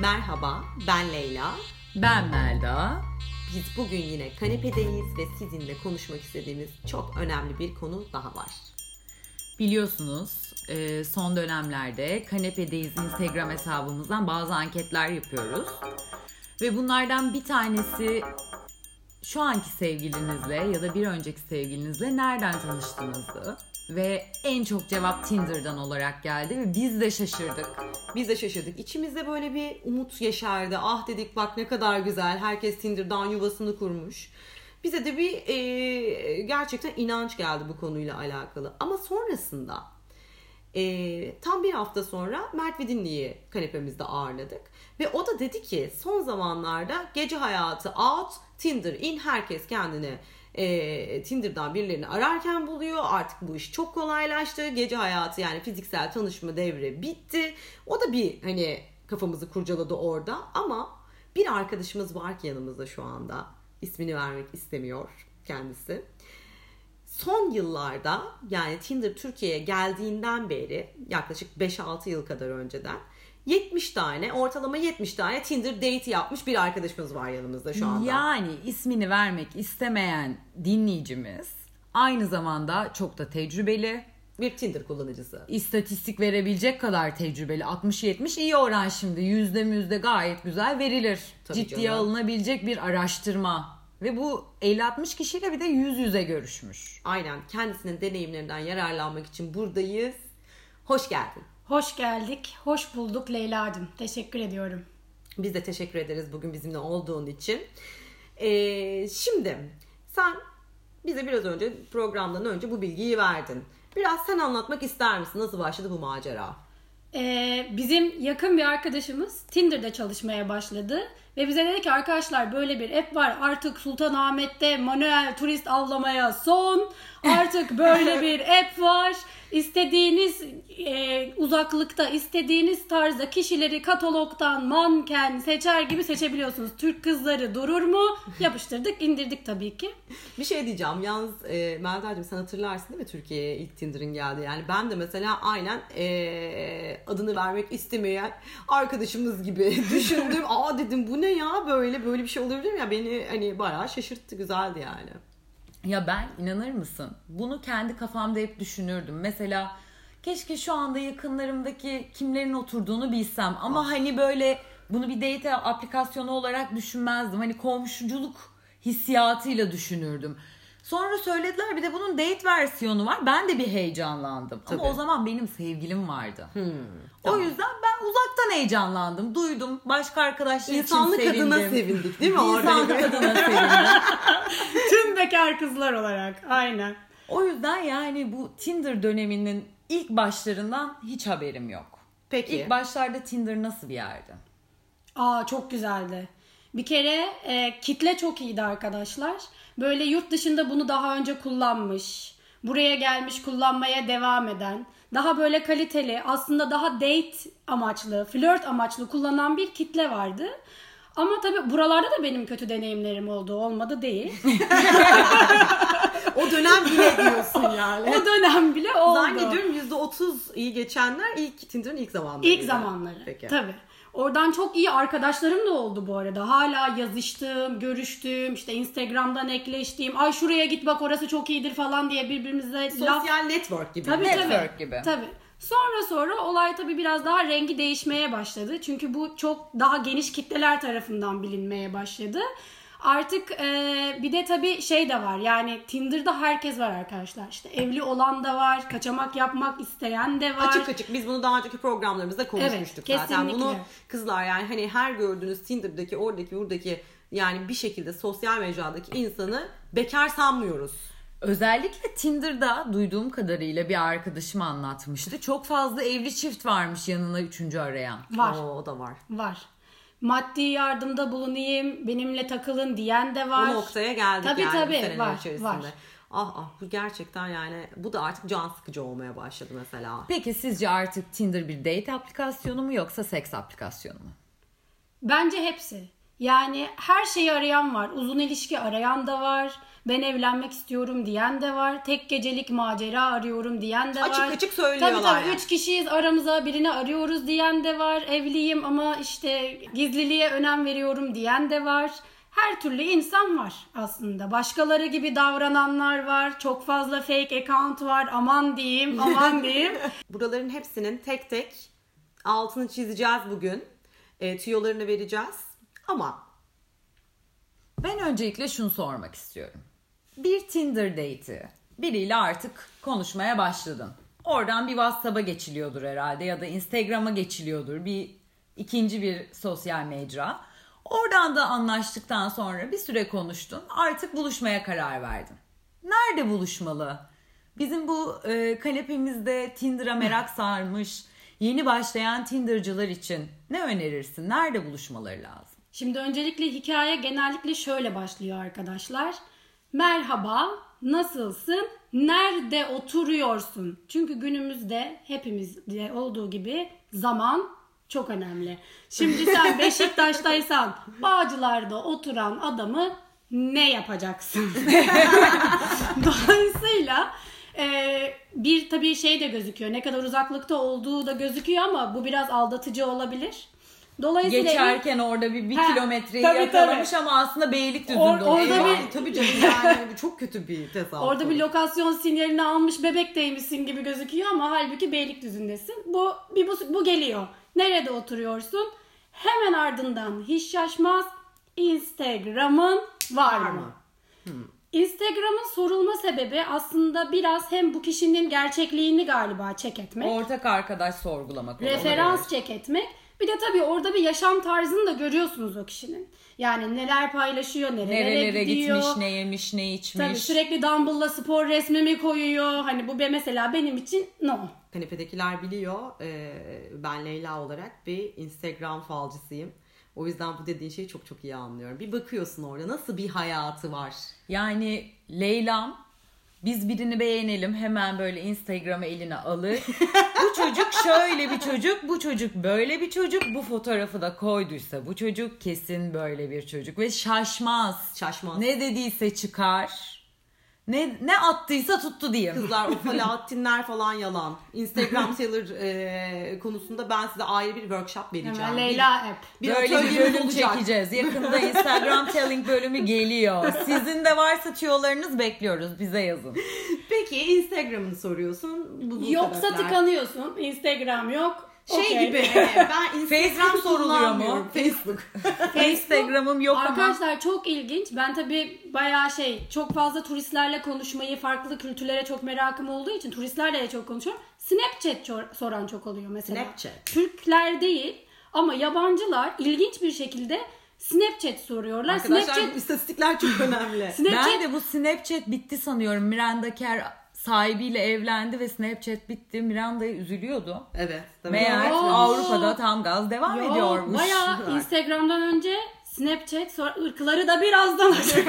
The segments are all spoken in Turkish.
Merhaba, ben Leyla. Ben Melda. Biz bugün yine kanepedeyiz ve sizinle konuşmak istediğimiz çok önemli bir konu daha var. Biliyorsunuz e, son dönemlerde Kanepedeyiz Instagram hesabımızdan bazı anketler yapıyoruz. Ve bunlardan bir tanesi şu anki sevgilinizle ya da bir önceki sevgilinizle nereden tanıştığınızdı. Ve en çok cevap Tinder'dan olarak geldi ve biz de şaşırdık. Biz de şaşırdık. İçimizde böyle bir umut yaşardı. Ah dedik bak ne kadar güzel. Herkes Tinder'dan yuvasını kurmuş. Bize de bir e, gerçekten inanç geldi bu konuyla alakalı. Ama sonrasında e, tam bir hafta sonra Mert Vidinli'yi kanepemizde ağırladık. Ve o da dedi ki son zamanlarda gece hayatı out, Tinder in herkes kendine e, Tinder'dan birilerini ararken buluyor. Artık bu iş çok kolaylaştı. Gece hayatı yani fiziksel tanışma devri bitti. O da bir hani kafamızı kurcaladı orada ama bir arkadaşımız var ki yanımızda şu anda. İsmini vermek istemiyor kendisi. Son yıllarda yani Tinder Türkiye'ye geldiğinden beri yaklaşık 5-6 yıl kadar önceden 70 tane ortalama 70 tane Tinder date yapmış bir arkadaşımız var yanımızda şu anda. Yani ismini vermek istemeyen dinleyicimiz aynı zamanda çok da tecrübeli. Bir Tinder kullanıcısı. İstatistik verebilecek kadar tecrübeli. 60-70 iyi oran şimdi. Yüzde müzde gayet güzel verilir. Tabii Ciddiye canım. alınabilecek bir araştırma. Ve bu 50-60 kişiyle bir de yüz yüze görüşmüş. Aynen kendisinin deneyimlerinden yararlanmak için buradayız. Hoş geldin. Hoş geldik, hoş bulduk Leyla'cığım. Teşekkür ediyorum. Biz de teşekkür ederiz bugün bizimle olduğun için. Ee, şimdi sen bize biraz önce programdan önce bu bilgiyi verdin. Biraz sen anlatmak ister misin? Nasıl başladı bu macera? Ee, bizim yakın bir arkadaşımız Tinder'da çalışmaya başladı. Ve bize dedi ki arkadaşlar böyle bir app var. Artık Sultanahmet'te manuel turist avlamaya son. Artık böyle bir app var. İstediğiniz e, uzaklıkta, istediğiniz tarzda kişileri katalogdan manken seçer gibi seçebiliyorsunuz. Türk kızları durur mu? Yapıştırdık, indirdik tabii ki. Bir şey diyeceğim. Yalnız e, Melda'cığım sen hatırlarsın değil mi Türkiye'ye ilk Tinder'ın geldi? Yani ben de mesela aynen e, adını vermek istemeyen arkadaşımız gibi düşündüm. Aa dedim bu ne ya böyle böyle bir şey olabilir mi? Ya beni hani bayağı şaşırttı güzeldi yani. Ya ben inanır mısın? Bunu kendi kafamda hep düşünürdüm. Mesela keşke şu anda yakınlarımdaki kimlerin oturduğunu bilsem. Ama hani böyle bunu bir date aplikasyonu olarak düşünmezdim. Hani komşuculuk hissiyatıyla düşünürdüm. Sonra söylediler bir de bunun date versiyonu var. Ben de bir heyecanlandım. Tabii. Ama o zaman benim sevgilim vardı. O tamam. yüzden ben uzaktan heyecanlandım. Duydum. Başka arkadaşlar için sevindim. adına sevindik değil mi? Orada İnsanlık bir- adına sevindim. Tüm bekar kızlar olarak. Aynen. O yüzden yani bu Tinder döneminin ilk başlarından hiç haberim yok. Peki. İlk başlarda Tinder nasıl bir yerdi? Aa çok güzeldi. Bir kere e, kitle çok iyiydi arkadaşlar. Böyle yurt dışında bunu daha önce kullanmış, buraya gelmiş kullanmaya devam eden, daha böyle kaliteli, aslında daha date amaçlı, flört amaçlı kullanan bir kitle vardı. Ama tabii buralarda da benim kötü deneyimlerim oldu. Olmadı değil. O dönem bile diyorsun yani. o dönem bile oldu. Zannediyorum %30 iyi geçenler ilk Tinder'ın ilk zamanları. İlk zamanları. Peki. Tabii. Oradan çok iyi arkadaşlarım da oldu bu arada. Hala yazıştığım, görüştüğüm, işte Instagram'dan ekleştiğim, ay şuraya git bak orası çok iyidir falan diye birbirimize laf Sosyal network gibi. Tabii Network tabii. gibi. Tabii. Sonra sonra olay tabii biraz daha rengi değişmeye başladı. Çünkü bu çok daha geniş kitleler tarafından bilinmeye başladı. Artık e, bir de tabii şey de var. Yani Tinder'da herkes var arkadaşlar. İşte evli olan da var, kaçamak yapmak isteyen de var. Açık açık biz bunu daha önceki programlarımızda konuşmuştuk Evet, zaten. Bunu kızlar yani hani her gördüğünüz Tinder'daki oradaki buradaki yani bir şekilde sosyal mecradaki insanı bekar sanmıyoruz. Özellikle Tinder'da duyduğum kadarıyla bir arkadaşım anlatmıştı. Çok fazla evli çift varmış yanına üçüncü arayan. Var. Oo, o da var. Var. Maddi yardımda bulunayım, benimle takılın diyen de var. O noktaya geldik Tabii, yani tabii, var, içerisinde. var. Ah ah bu gerçekten yani bu da artık can sıkıcı olmaya başladı mesela. Peki sizce artık Tinder bir date aplikasyonu mu yoksa seks aplikasyonu mu? Bence hepsi. Yani her şeyi arayan var. Uzun ilişki arayan da var. Ben evlenmek istiyorum diyen de var. Tek gecelik macera arıyorum diyen de var. Açık açık söylüyorlar Tabii tabii. yani. Üç kişiyiz aramıza birini arıyoruz diyen de var. Evliyim ama işte gizliliğe önem veriyorum diyen de var. Her türlü insan var aslında. Başkaları gibi davrananlar var. Çok fazla fake account var. Aman diyeyim, aman diyeyim. Buraların hepsinin tek tek altını çizeceğiz bugün. E, tüyolarını vereceğiz. Ama Ben öncelikle şunu sormak istiyorum. Bir Tinder date'i. Biriyle artık konuşmaya başladın. Oradan bir WhatsApp'a geçiliyordur herhalde ya da Instagram'a geçiliyordur. Bir ikinci bir sosyal mecra. Oradan da anlaştıktan sonra bir süre konuştun. Artık buluşmaya karar verdin. Nerede buluşmalı? Bizim bu e, kanepemizde Tinder'a merak sarmış yeni başlayan Tinder'cılar için ne önerirsin? Nerede buluşmaları lazım? Şimdi öncelikle hikaye genellikle şöyle başlıyor arkadaşlar. Merhaba, nasılsın? Nerede oturuyorsun? Çünkü günümüzde hepimizde olduğu gibi zaman çok önemli. Şimdi sen Beşiktaş'taysan Bağcılar'da oturan adamı ne yapacaksın? Dolayısıyla e, bir tabii şey de gözüküyor. Ne kadar uzaklıkta olduğu da gözüküyor ama bu biraz aldatıcı olabilir. Dolayısıyla Geçerken orada bir, bir Ha, kilometreyi tabii, yakalamış ama aslında Beylikdüzü'nde Or- orada bir- tabii canım yani çok kötü bir tezahür. Orada bir lokasyon sinyalini almış bebekteymişsin gibi gözüküyor ama halbuki Beylikdüzü'ndesin. Bu bir bu, bu geliyor. Nerede oturuyorsun? Hemen ardından hiç şaşmaz. Instagram'ın var mı? Instagram'ın sorulma sebebi aslında biraz hem bu kişinin gerçekliğini galiba check etmek. Ortak arkadaş sorgulamak. olabilir. referans check etmek. Bir de tabii orada bir yaşam tarzını da görüyorsunuz o kişinin. Yani neler paylaşıyor, nerelere, Nerelere gidiyor. gitmiş, ne yemiş, ne içmiş. Tabii sürekli dumbbell'la spor resmimi koyuyor. Hani bu be mesela benim için no. Kanepedekiler biliyor. e, ben Leyla olarak bir Instagram falcısıyım. O yüzden bu dediğin şeyi çok çok iyi anlıyorum. Bir bakıyorsun orada nasıl bir hayatı var. Yani Leylam biz birini beğenelim hemen böyle Instagram'ı eline alır. bu çocuk şöyle bir çocuk, bu çocuk böyle bir çocuk. Bu fotoğrafı da koyduysa bu çocuk kesin böyle bir çocuk ve şaşmaz. Şaşmaz. Ne dediyse çıkar. Ne ne attıysa tuttu diyeyim. Kızlar o Falahattinler falan yalan. Instagram seller e, konusunda ben size ayrı bir workshop vereceğim. Hemen Leyla app. Bir, Böyle bir bölüm olacak. çekeceğiz. Yakında Instagram telling bölümü geliyor. Sizin de varsa tüyolarınız bekliyoruz. Bize yazın. Peki Instagram'ını soruyorsun. Bu, bu Yoksa sebepler. tıkanıyorsun. Instagram yok. Şey Okey. gibi e, ben Instagram Facebook soruluyor mu? Facebook. Instagram'ım yok ama. Arkadaşlar çok ilginç. Ben tabii bayağı şey çok fazla turistlerle konuşmayı, farklı kültürlere çok merakım olduğu için turistlerle de çok konuşuyorum. Snapchat çor- soran çok oluyor mesela. Snapchat. Türkler değil ama yabancılar ilginç bir şekilde Snapchat soruyorlar. Arkadaşlar Snapchat istatistikler çok önemli. Snapchat Ben de bu Snapchat bitti sanıyorum. Miranda Kerr sahibiyle evlendi ve Snapchat bitti. Miranda'ya üzülüyordu. evet. tabii. Meğer Yok. Avrupa'da tam gaz devam Yok, ediyormuş. Bayağı Instagram'dan önce Snapchat sonra ırkları da birazdan açık.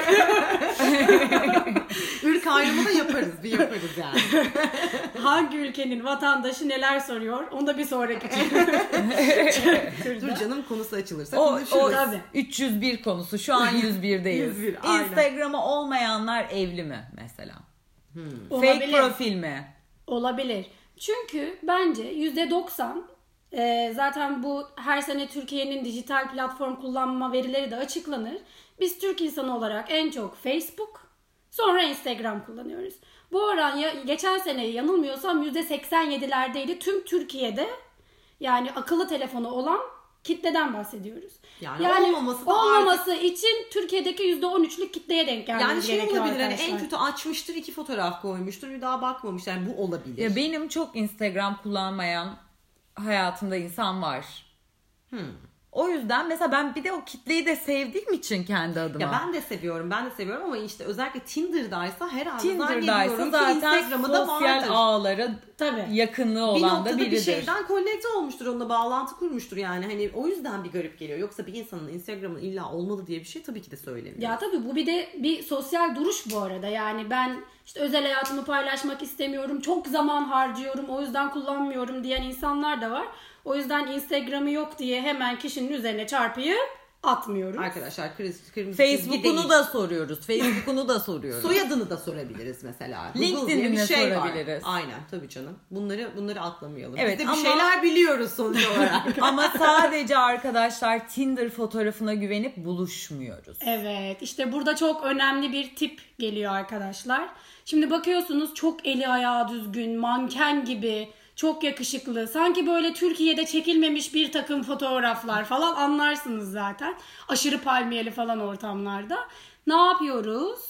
Irk ayrımı da yaparız. Bir yaparız yani. Hangi ülkenin vatandaşı neler soruyor? Onu da bir sonraki Dur canım konusu açılırsa O, konuşuruz. o Tabii. 301 konusu. Şu an 101'deyiz. 101, aynen. Instagram'a olmayanlar evli mi mesela? Fake Olabilir. profil mi? Olabilir. Çünkü bence %90 e, zaten bu her sene Türkiye'nin dijital platform kullanma verileri de açıklanır. Biz Türk insanı olarak en çok Facebook, sonra Instagram kullanıyoruz. Bu oran ya, geçen sene yanılmıyorsam %87'lerdeydi tüm Türkiye'de. Yani akıllı telefonu olan kitleden bahsediyoruz. Yani olmaması da olmaması için Türkiye'deki %13'lük kitleye denk gelmemiz Yani şey gerekiyor olabilir hani arkadaşlar. en kötü açmıştır iki fotoğraf koymuştur bir daha bakmamış yani bu olabilir. Ya benim çok Instagram kullanmayan hayatımda insan var. Hmm. O yüzden mesela ben bir de o kitleyi de sevdiğim için kendi adıma. Ya ben de seviyorum ben de seviyorum ama işte özellikle Tinder'daysa herhalde Tinder'daysa zannediyorum ki zaten Instagram'ı da sosyal ağlara Tabii. yakınlığı bir olan da noktada bir biridir. şeyden konekte olmuştur onunla bağlantı kurmuştur yani hani o yüzden bir garip geliyor. Yoksa bir insanın Instagram'ın illa olmalı diye bir şey tabii ki de söylemiyor. Ya tabii bu bir de bir sosyal duruş bu arada. Yani ben işte özel hayatımı paylaşmak istemiyorum. Çok zaman harcıyorum. O yüzden kullanmıyorum diyen insanlar da var. O yüzden Instagram'ı yok diye hemen kişinin üzerine çarpıyı atmıyoruz. Arkadaşlar kırmızı, kırmızı Facebook'unu da soruyoruz. Facebook'unu da soruyoruz. Soyadını da sorabiliriz mesela. LinkedIn'ini bir şey var. sorabiliriz. Aynen tabii canım. Bunları bunları atlamayalım. Evet, Biz de bir ama- şeyler biliyoruz sonuç olarak. Ama sadece arkadaşlar Tinder fotoğrafına güvenip buluşmuyoruz. Evet işte burada çok önemli bir tip geliyor arkadaşlar. Şimdi bakıyorsunuz çok eli ayağı düzgün, manken gibi, çok yakışıklı. Sanki böyle Türkiye'de çekilmemiş bir takım fotoğraflar falan anlarsınız zaten. Aşırı palmiyeli falan ortamlarda. Ne yapıyoruz?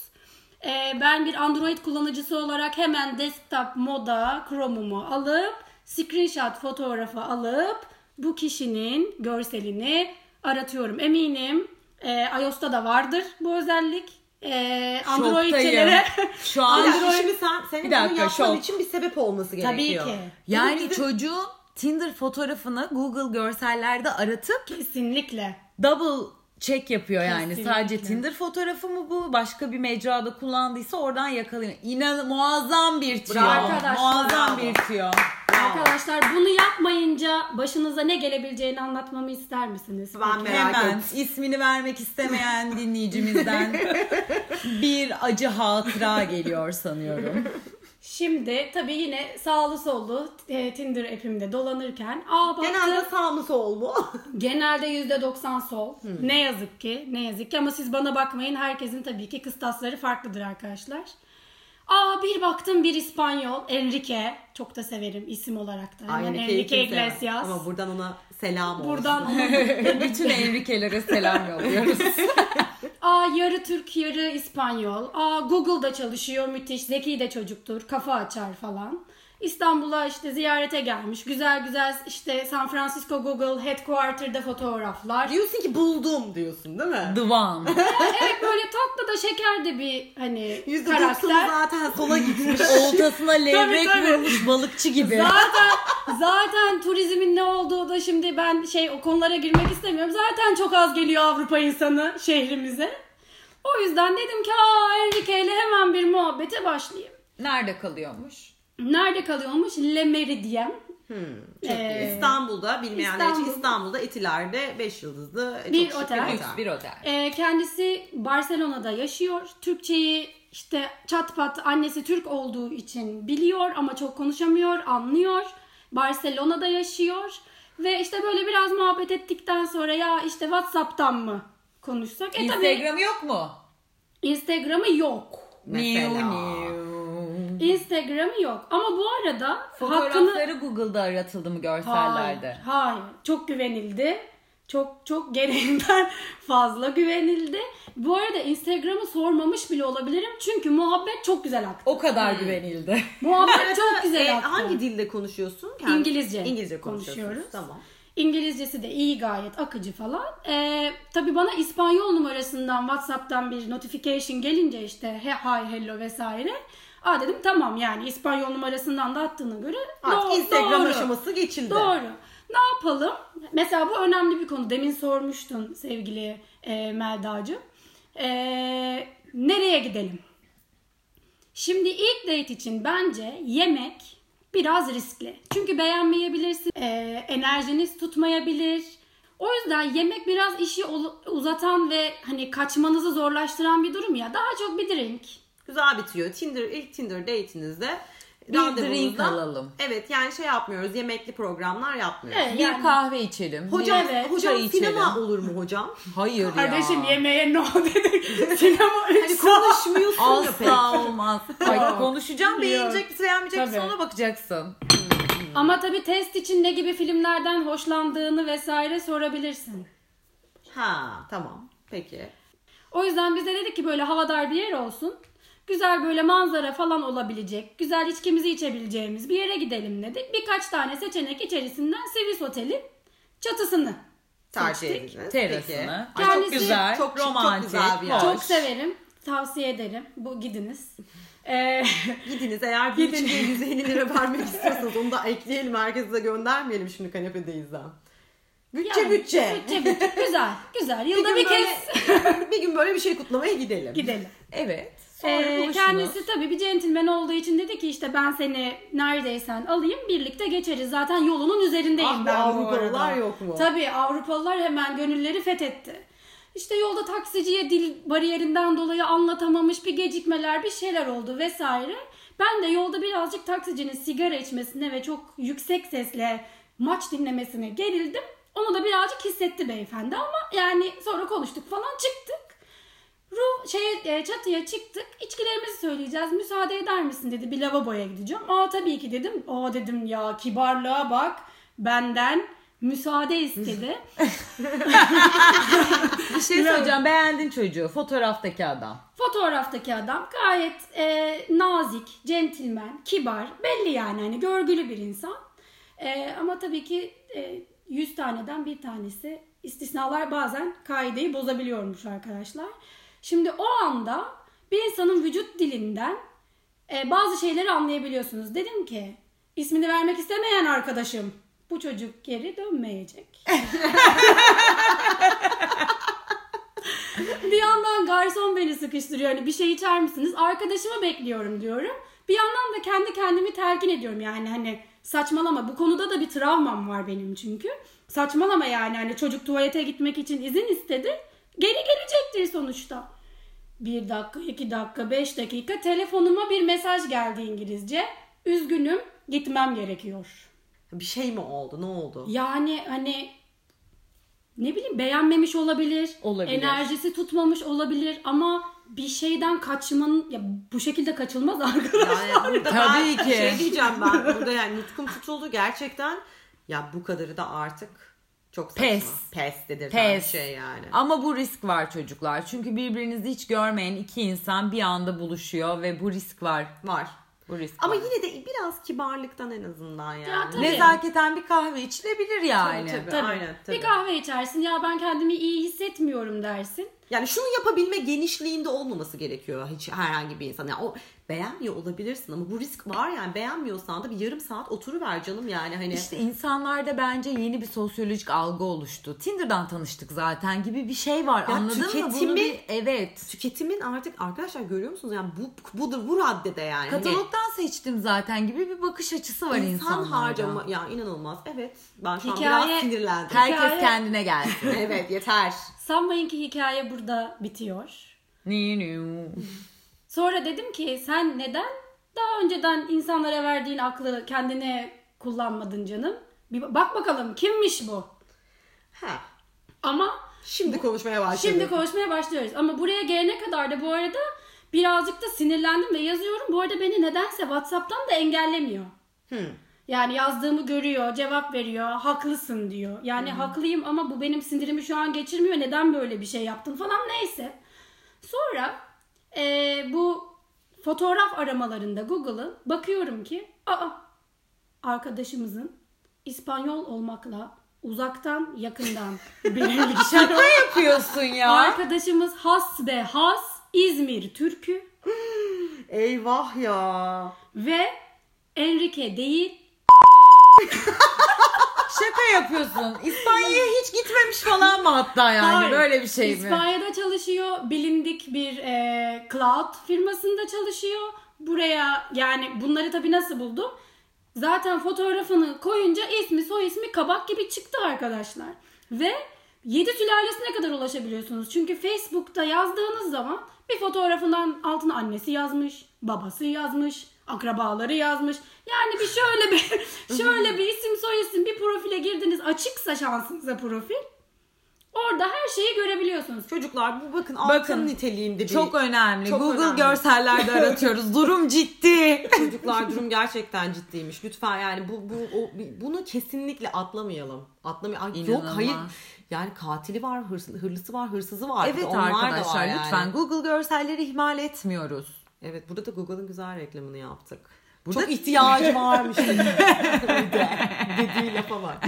Ee, ben bir Android kullanıcısı olarak hemen desktop moda Chrome'umu alıp screenshot fotoğrafı alıp bu kişinin görselini aratıyorum. Eminim e, iOS'ta da vardır bu özellik. E, Android'çilere Şu an Android- şimdi sen senin Bir bunu dakika, yapman şok. için bir sebep olması Tabii gerekiyor. ki. yani bizim- çocuğun Tinder fotoğrafını Google görsellerde aratıp Kesinlikle. double check yapıyor yani. Kesinlikle. Sadece Tinder fotoğrafı mı bu? Başka bir mecrada kullandıysa oradan yakalanıyor. İnan muazzam bir tüyo. Arkadaşlar. Muazzam bir tüyo. Arkadaşlar bunu yapmayınca başınıza ne gelebileceğini anlatmamı ister misiniz? Ben Peki. merak Hemen ettim. ismini vermek istemeyen dinleyicimizden bir acı hatıra geliyor sanıyorum. Şimdi tabii yine sağlı sollu e, Tinder app'imde dolanırken aa baktım Genelde sağ mı sol mu? genelde %90 sol. Ne yazık ki ne yazık ki ama siz bana bakmayın herkesin tabii ki kıstasları farklıdır arkadaşlar. Aa bir baktım bir İspanyol Enrique çok da severim isim olarak da. Enrique'yi Enrique kimse- Iglesias. Ama buradan ona selam olsun. Buradan Bütün Enrique'lere selam yolluyoruz. Aa yarı Türk yarı İspanyol. Aa Google'da çalışıyor müthiş. Zeki de çocuktur. Kafa açar falan. İstanbul'a işte ziyarete gelmiş. Güzel güzel işte San Francisco Google headquarter'da fotoğraflar. Diyorsun ki buldum diyorsun değil mi? The One. evet böyle tatlı da şeker de bir hani %90'ı karakter. zaten sola gitmiş. Oltasına levrek Tabii, tabii. vurmuş balıkçı gibi. Zaten zaten turizmin ne olduğu da şimdi ben şey o konulara girmek istemiyorum. Zaten çok az geliyor Avrupa insanı şehrimize. O yüzden dedim ki aa Enrique ile hemen bir muhabbete başlayayım. Nerede kalıyormuş? Nerede kalıyormuş? Le Meridien. Çok iyi. Ee, İstanbul'da bilmeyenler için İstanbul. İstanbul'da Etiler'de 5 yıldızlı çok Bir şık otel. Lüks bir otel. Ee, kendisi Barcelona'da yaşıyor. Türkçeyi işte çat pat annesi Türk olduğu için biliyor ama çok konuşamıyor, anlıyor. Barcelona'da yaşıyor. Ve işte böyle biraz muhabbet ettikten sonra ya işte Whatsapp'tan mı konuşsak? E tabii Instagram yok mu? Instagram'ı yok. Mesela. New new. Instagram'ı yok. Ama bu arada hakkını... Fotoğrafları Google'da aratıldı mı görsellerde? Hayır, hayır. Çok güvenildi. Çok çok gereğinden fazla güvenildi. Bu arada Instagram'ı sormamış bile olabilirim. Çünkü muhabbet çok güzel aktı. O kadar güvenildi. Muhabbet çok güzel E, aktı. hangi dilde konuşuyorsun? Kendi- İngilizce İngilizce konuşuyoruz. konuşuyoruz. Tamam. İngilizcesi de iyi gayet akıcı falan. Ee, tabii bana İspanyol numarasından WhatsApp'tan bir notification gelince işte he, hi, hello vesaire. Aa dedim tamam yani İspanyol numarasından da attığına göre Artık doğ- Instagram doğru. aşaması geçildi. Doğru. Ne yapalım? Mesela bu önemli bir konu. Demin sormuştun sevgili e, Melda'cığım. E, nereye gidelim? Şimdi ilk date için bence yemek biraz riskli. Çünkü beğenmeyebilirsin. E, enerjiniz tutmayabilir. O yüzden yemek biraz işi uzatan ve hani kaçmanızı zorlaştıran bir durum ya. Daha çok bir drink. Güzel bitiyor. Tinder ilk Tinder date'inizde Bir drink alalım. Evet yani şey yapmıyoruz. Yemekli programlar yapmıyoruz. Evet. Bir Yani- kahve içelim. Hocam, Evet, hocam çay sinema içelim. olur mu hocam? Hayır Kardeşim ya. yemeğe no dedik. Sinema Hani konuşmuyorsun. Asla olmaz. Ay, konuşacağım beğenecek misin beğenmeyecek misin ona bakacaksın. Ama tabii test için ne gibi filmlerden hoşlandığını vesaire sorabilirsin. Ha tamam. Peki. O yüzden biz de dedik ki böyle havadar bir yer olsun. Güzel böyle manzara falan olabilecek, güzel içkimizi içebileceğimiz bir yere gidelim dedik. Birkaç tane seçenek içerisinden Swiss Otel'in çatısını Tercih seçtik. Terasını. Ay, Kendisi çok güzel. çok şık, çok romantik. güzel bir yer. Çok severim. Tavsiye ederim. Bu gidiniz. Ee, Gidiniz eğer bir için 150 lira vermek istiyorsanız onu da ekleyelim. Herkese de göndermeyelim şimdi kanepedeyiz ha. Bütçe yani, bütçe. Bütçe bütçe. Güzel. Güzel. Yılda bir böyle- kez bir gün böyle bir şey kutlamaya gidelim. gidelim. Evet. Ee, kendisi tabii bir centilmen olduğu için dedi ki işte ben seni neredeysen alayım birlikte geçeriz. Zaten yolunun üzerindeyim Ah be, ben bu Avrupalılar arada. yok mu? Tabii Avrupalılar hemen gönülleri fethetti. İşte yolda taksiciye dil bariyerinden dolayı anlatamamış bir gecikmeler bir şeyler oldu vesaire. Ben de yolda birazcık taksicinin sigara içmesine ve çok yüksek sesle maç dinlemesine gerildim. Onu da birazcık hissetti beyefendi ama yani sonra konuştuk falan çıktık. Ruh şey e, çatıya çıktık. İçkilerimizi söyleyeceğiz. Müsaade eder misin dedi. Bir lavaboya gideceğim. Aa tabii ki dedim. Aa dedim ya kibarlığa bak. Benden müsaade istedi. Bir şey söyleyeceğim. Beğendin çocuğu. Fotoğraftaki adam. Fotoğraftaki adam gayet e, nazik, centilmen, kibar. Belli yani hani görgülü bir insan. E, ama tabii ki e, 100 taneden bir tanesi istisnalar bazen kaideyi bozabiliyormuş arkadaşlar. Şimdi o anda bir insanın vücut dilinden e, bazı şeyleri anlayabiliyorsunuz. Dedim ki ismini vermek istemeyen arkadaşım bu çocuk geri dönmeyecek. bir yandan garson beni sıkıştırıyor. Hani bir şey içer misiniz? Arkadaşımı bekliyorum diyorum. Bir yandan da kendi kendimi telkin ediyorum yani hani saçmalama. Bu konuda da bir travmam var benim çünkü. Saçmalama yani hani çocuk tuvalete gitmek için izin istedi. Geri gelecektir sonuçta. Bir dakika, iki dakika, beş dakika telefonuma bir mesaj geldi İngilizce. Üzgünüm, gitmem gerekiyor. Bir şey mi oldu? Ne oldu? Yani hani ne bileyim beğenmemiş olabilir. Olabilir. Enerjisi tutmamış olabilir ama bir şeyden kaçmanın ya bu şekilde kaçılmaz arkadaşlar. Yani burada Tabii ben ki. şey diyeceğim ben. Burada yani nutkum tutuldu gerçekten. Ya bu kadarı da artık çok saçma. Pes. Pes dedirten Pes. şey yani. Ama bu risk var çocuklar. Çünkü birbirinizi hiç görmeyen iki insan bir anda buluşuyor ve bu risk var. Var. Bu risk Ama var. yine de biraz kibarlıktan en azından yani. Ya tabii. nezaketen bir kahve içilebilir yani. Tabii, tabii. Tabii. Aynen, tabii. Bir kahve içersin ya ben kendimi iyi hissetmiyorum dersin. Yani şunu yapabilme genişliğinde olmaması gerekiyor hiç herhangi bir insan. Yani o beğenmiyor olabilirsin ama bu risk var yani beğenmiyorsan da bir yarım saat oturuver canım yani hani. İşte insanlarda bence yeni bir sosyolojik algı oluştu. Tinder'dan tanıştık zaten gibi bir şey var. Ya Anladın mı? Bunu tüketimi- bir, evet. Tüketimin artık arkadaşlar görüyor musunuz yani bu budur bu raddede yani. Hani Katalogdan seçtim zaten gibi bir bakış açısı var insan insanlarda. harcama ya inanılmaz. Evet ben şu an Hikaye- biraz sinirlendim. Herkes Hikaye- kendine gelsin. evet yeter. Sanmayın ki hikaye burada bitiyor. Sonra dedim ki sen neden daha önceden insanlara verdiğin aklı kendine kullanmadın canım? Bir bak bakalım kimmiş bu? Ha. Ama Şimdi konuşmaya başladık. Şimdi konuşmaya başlıyoruz. Ama buraya gelene kadar da bu arada birazcık da sinirlendim ve yazıyorum. Bu arada beni nedense WhatsApp'tan da engellemiyor. Yani yazdığımı görüyor, cevap veriyor, haklısın diyor. Yani haklıyım ama bu benim sinirimi şu an geçirmiyor. Neden böyle bir şey yaptın falan neyse. Sonra eee, bu fotoğraf aramalarında Google'ın bakıyorum ki aa arkadaşımızın İspanyol olmakla uzaktan yakından belirli Şaka yapıyorsun ya. Arkadaşımız has ve has İzmir Türkü Eyvah ya. ve Enrique değil Şaka yapıyorsun. İspanya'ya hiç gitmemiş falan mı hatta yani? Hayır. Böyle bir şey mi? İspanya'da çalışıyor. Bilindik bir e, cloud firmasında çalışıyor. Buraya yani bunları tabii nasıl buldum? Zaten fotoğrafını koyunca ismi soy ismi kabak gibi çıktı arkadaşlar. Ve 7 sülalesine kadar ulaşabiliyorsunuz. Çünkü Facebook'ta yazdığınız zaman bir fotoğrafından altına annesi yazmış, babası yazmış, akrabaları yazmış. Yani bir şöyle bir şöyle bir isim soy isim bir profile girdiniz açıksa şansınıza profil. Orada her şeyi görebiliyorsunuz. Çocuklar bu bakın altın Bakın, niteliğinde bir Çok önemli. Çok Google önemli. görsellerde aratıyoruz. Durum ciddi. Çocuklar durum gerçekten ciddiymiş. Lütfen yani bu bu o, bunu kesinlikle atlamayalım. Atlamay Ay, yok hayır. Yani katili var, hırs- hırlısı var, hırsızı var. evet Onlar da var arkadaşlar yani. lütfen Google görselleri ihmal etmiyoruz. Evet burada da Google'ın güzel reklamını yaptık. Burada- Çok ihtiyacı varmış. Dediği lafa bak.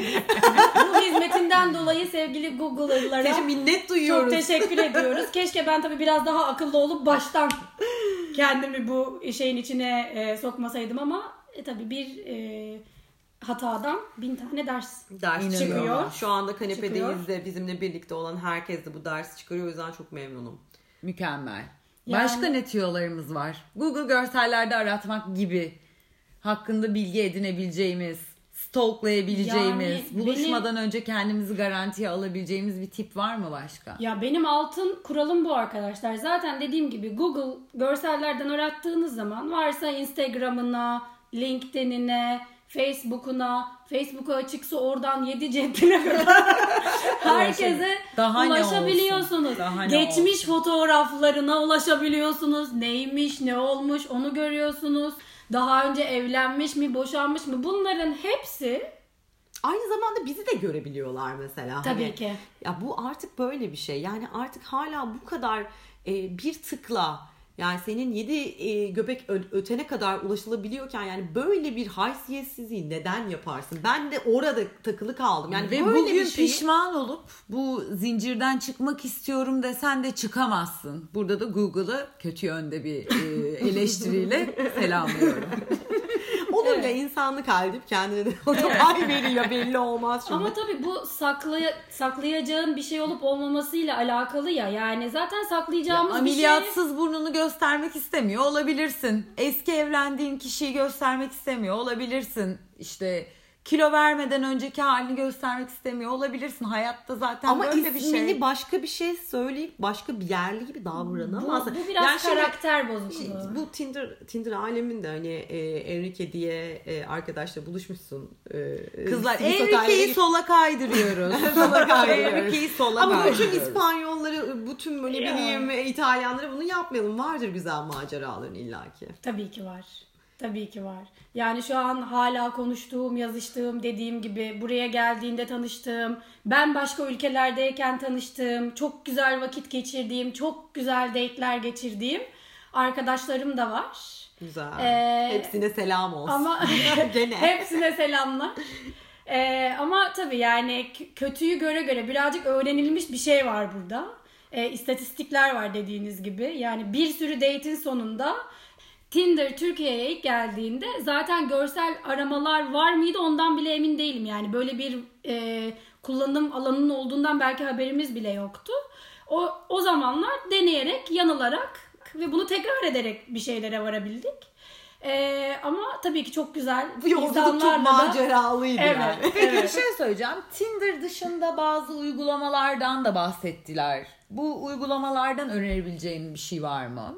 Bu hizmetinden dolayı sevgili Google'lara Sece minnet çok duyuyoruz. teşekkür ediyoruz. Keşke ben tabii biraz daha akıllı olup baştan kendimi bu şeyin içine e, sokmasaydım ama e, tabii bir e, hatadan bin tane ders Ders çıkıyor. Şu anda kanepedeyiz de bizimle birlikte olan herkes de bu dersi çıkarıyor. O yüzden çok memnunum. Mükemmel. Yani- Başka ne tüyolarımız var? Google görsellerde aratmak gibi hakkında bilgi edinebileceğimiz stalklayabileceğimiz, Yani benim- buluşmadan önce kendimizi garantiye alabileceğimiz bir tip var mı başka? Ya benim altın kuralım bu arkadaşlar. Zaten dediğim gibi Google görsellerden arattığınız zaman varsa Instagram'ına, LinkedIn'ine, Facebook'una, Facebook'a açıksa oradan 7 cebine kadar herkese Daha ulaşabiliyorsunuz. Daha Geçmiş olsun? fotoğraflarına ulaşabiliyorsunuz. Neymiş, ne olmuş onu görüyorsunuz. Daha önce evlenmiş mi, boşanmış mı? Bunların hepsi Aynı zamanda bizi de görebiliyorlar mesela. Tabii Hani, ki. Ya bu artık böyle bir şey. Yani artık hala bu kadar e, bir tıkla yani senin yedi göbek ö- ötene kadar ulaşılabiliyorken yani böyle bir haysiyetsizliği neden yaparsın? Ben de orada takılı kaldım. Yani Ve böyle bugün bir şeyi... pişman olup bu zincirden çıkmak istiyorum desen de çıkamazsın. Burada da Google'ı kötü yönde bir e, eleştiriyle selamlıyorum. Olur ya insanlık hali deyip kendine de pay veriyor belli olmaz şimdi. Ama tabii bu saklaya, saklayacağın bir şey olup olmamasıyla alakalı ya. Yani zaten saklayacağımız bir şey... Ameliyatsız burnunu göstermek istemiyor olabilirsin. Eski evlendiğin kişiyi göstermek istemiyor olabilirsin. İşte kilo vermeden önceki halini göstermek istemiyor olabilirsin. Hayatta zaten Ama böyle bir ismini şey. başka bir şey söyleyip başka bir yerli gibi Bu, davranamaz. bu biraz Yani şimdi- karakter bozukluğu. Bu Tinder Tinder aleminde hani e, Enrique diye e, arkadaşla buluşmuşsun. E, Kızlar Sivit otellere Enrique'yi sola kaydırıyoruz. Sola kaydırıyoruz. Enrique'yi sola Ama bütün. İspanyolları, bütün böyle bileyim İtalyanları bunu yapmayalım. Vardır güzel maceraların illaki. Tabii ki var. Tabii ki var. Yani şu an hala konuştuğum, yazıştığım, dediğim gibi buraya geldiğinde tanıştığım, ben başka ülkelerdeyken tanıştığım, çok güzel vakit geçirdiğim, çok güzel date'ler geçirdiğim arkadaşlarım da var. Güzel. Ee, Hepsine selam olsun. Ama Gene. hepsine selamlar. Ee, ama tabii yani kötüyü göre göre birazcık öğrenilmiş bir şey var burada. Ee, istatistikler var dediğiniz gibi. Yani bir sürü date'in sonunda Tinder Türkiye'ye ilk geldiğinde zaten görsel aramalar var mıydı ondan bile emin değilim. Yani böyle bir e, kullanım alanının olduğundan belki haberimiz bile yoktu. O, o zamanlar deneyerek, yanılarak ve bunu tekrar ederek bir şeylere varabildik. Ee, ama tabii ki çok güzel. Bu yolculuk çok maceralıydı Evet. yani. Peki bir şey söyleyeceğim. Tinder dışında bazı uygulamalardan da bahsettiler. Bu uygulamalardan önerebileceğin bir şey var mı?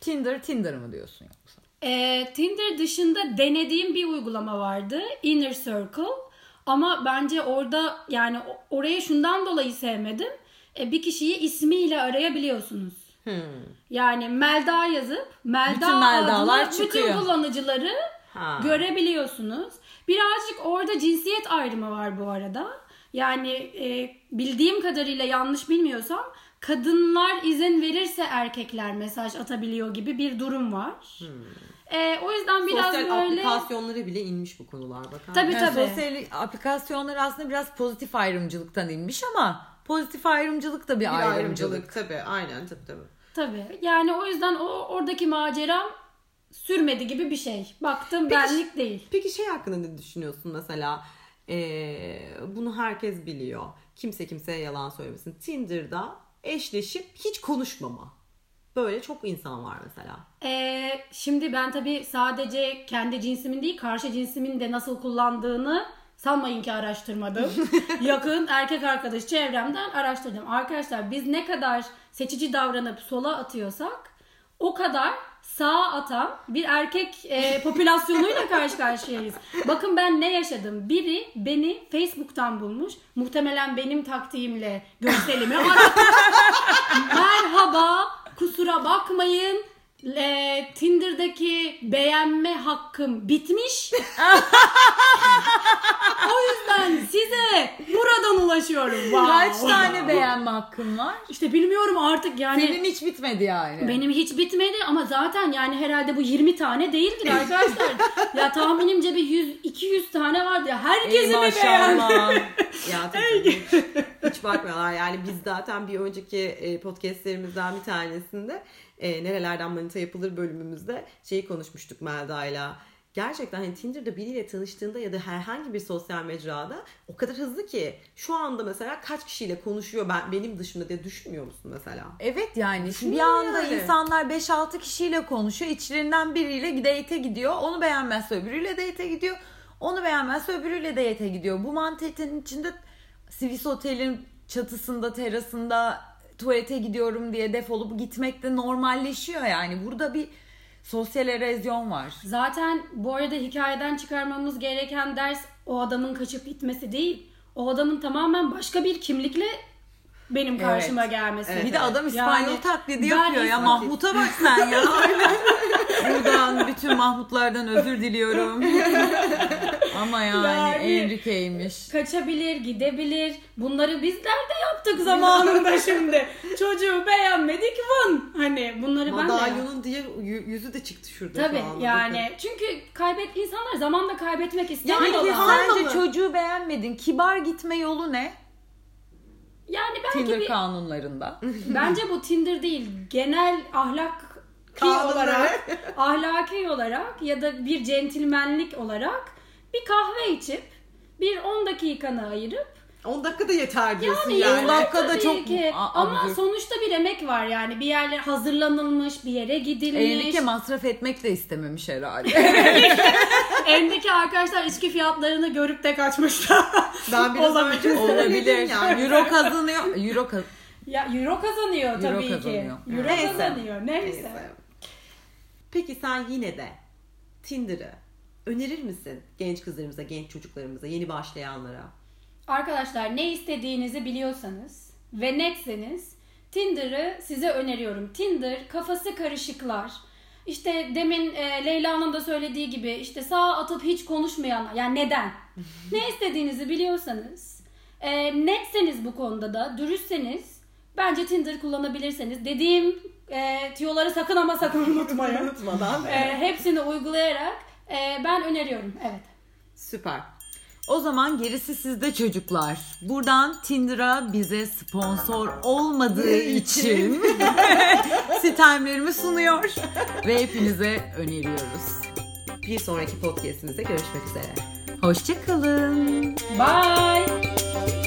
Tinder, Tinder mı diyorsun yoksa? Ee, Tinder dışında denediğim bir uygulama vardı. Inner Circle. Ama bence orada yani orayı şundan dolayı sevmedim. Ee, bir kişiyi ismiyle arayabiliyorsunuz. Hmm. Yani Melda yazıp Melda Bütün Melda'lar adlı çıkıyor. bütün kullanıcıları Ha. görebiliyorsunuz. Birazcık orada cinsiyet ayrımı var bu arada. Yani e, bildiğim kadarıyla yanlış bilmiyorsam kadınlar izin verirse erkekler mesaj atabiliyor gibi bir durum var. E, o yüzden biraz Sosyal böyle aplikasyonlara bile inmiş bu konular bakar Tabii? Yani tabii. sosyal aplikasyonlar aslında biraz pozitif ayrımcılıktan inmiş ama pozitif ayrımcılık da bir, Bir ayrımcılık. ayrımcılık tabii aynen tabii tabii. tabii. Yani o yüzden o oradaki maceram sürmedi gibi bir şey. Baktım benlik değil. Peki şey hakkında ne düşünüyorsun mesela? Ee, bunu herkes biliyor. Kimse kimseye yalan söylemesin. Tinder'da eşleşip hiç konuşmama. Böyle çok insan var mesela. Ee, şimdi ben tabii sadece kendi cinsimin değil karşı cinsimin de nasıl kullandığını sanmayın ki araştırmadım. Yakın erkek arkadaş çevremden araştırdım. Arkadaşlar biz ne kadar seçici davranıp sola atıyorsak o kadar sağa atan bir erkek e, popülasyonuyla karşı karşıyayız. Bakın ben ne yaşadım. Biri beni Facebook'tan bulmuş. Muhtemelen benim taktiğimle aradı. Merhaba, kusura bakmayın. E, Tinder'daki beğenme hakkım bitmiş. o yüzden size buradan ulaşıyorum. Wow. Kaç tane beğenme hakkın var? İşte bilmiyorum artık yani. Senin hiç bitmedi yani. Benim hiç bitmedi ama zaten yani herhalde bu 20 tane değildir arkadaşlar. ya tahminimce bir 100 200 tane vardı ya. Herkesi mi beğendi? ya tabii hiç, hiç bakmıyorlar. Yani biz zaten bir önceki e, podcastlerimizden bir tanesinde e, nerelerden manita yapılır bölümümüzde şeyi konuşmuştuk Melda'yla. Gerçekten hani Tinder'da biriyle tanıştığında ya da herhangi bir sosyal mecrada o kadar hızlı ki şu anda mesela kaç kişiyle konuşuyor ben benim dışımda diye düşünmüyor musun mesela? Evet yani şimdi bir anda yani. insanlar 5-6 kişiyle konuşuyor. İçlerinden biriyle date'e gidiyor. Onu beğenmezse öbürüyle date'e gidiyor. Onu beğenmezse öbürüyle date gidiyor. Bu mantığın içinde Swiss Otel'in çatısında, terasında tuvalete gidiyorum diye defolup gitmek de normalleşiyor yani. Burada bir sosyal erozyon var. Zaten bu arada hikayeden çıkarmamız gereken ders o adamın kaçıp gitmesi değil. O adamın tamamen başka bir kimlikle benim karşıma Evet. gelmesi. Evet. Bir de adam İspanyol Yani taklidi yapıyor ya. Mahmut'a bak sen ya. Buradan bütün Mahmutlardan özür diliyorum. Ama yani, Yani- Enrique'ymiş. Kaçabilir, gidebilir. Bunları bizler de yaptık zamanında şimdi. Çocuğu beğenmedik vın. Hani bunları ben de yaptım. Madalyonun diye yü- yüzü de çıktı şurada. Tabii anda. yani çünkü kaybet insanlar zamanla kaybetmek istemiyorlar. sence mı? çocuğu beğenmedin. Kibar gitme yolu ne? Yani belki Tinder bir, kanunlarında. bence bu Tinder değil genel ahlak Kanunları. olarak ahlaki olarak ya da bir centilmenlik olarak bir kahve içip bir 10 dakikanı ayırıp 10 dakika da yeter diyorsun Yani, yani. on dakika da çok ki. ama absürt. sonuçta bir emek var yani bir yerler hazırlanılmış bir yere gidilmiş. Enrique masraf etmek de istememiş herhalde. Endeki arkadaşlar içki fiyatlarını görüp de kaçmışlar. Ben biraz Olabilir. Olabilir. yani. Euro kazanıyor. Euro kaz- ya euro kazanıyor Euro tabii kazanıyor. ki. Euro Neyse. kazanıyor. Neyse. Neyse. Peki sen yine de Tinder'ı önerir misin genç kızlarımıza, genç çocuklarımıza, yeni başlayanlara? Arkadaşlar ne istediğinizi biliyorsanız ve netseniz Tinder'ı size öneriyorum. Tinder kafası karışıklar. İşte demin e, Leyla'nın da söylediği gibi işte sağ atıp hiç konuşmayan yani neden? ne istediğinizi biliyorsanız e, netseniz bu konuda da dürüstseniz bence Tinder kullanabilirseniz dediğim e, tiyoları sakın ama sakın unutmayın. Unutmadan. E, hepsini uygulayarak e, ben öneriyorum. Evet. Süper. O zaman gerisi sizde çocuklar. Buradan Tinder'a bize sponsor olmadığı için sistemlerimi sunuyor ve hepinize öneriyoruz. Bir sonraki podcastimizde görüşmek üzere. Hoşçakalın. Bye.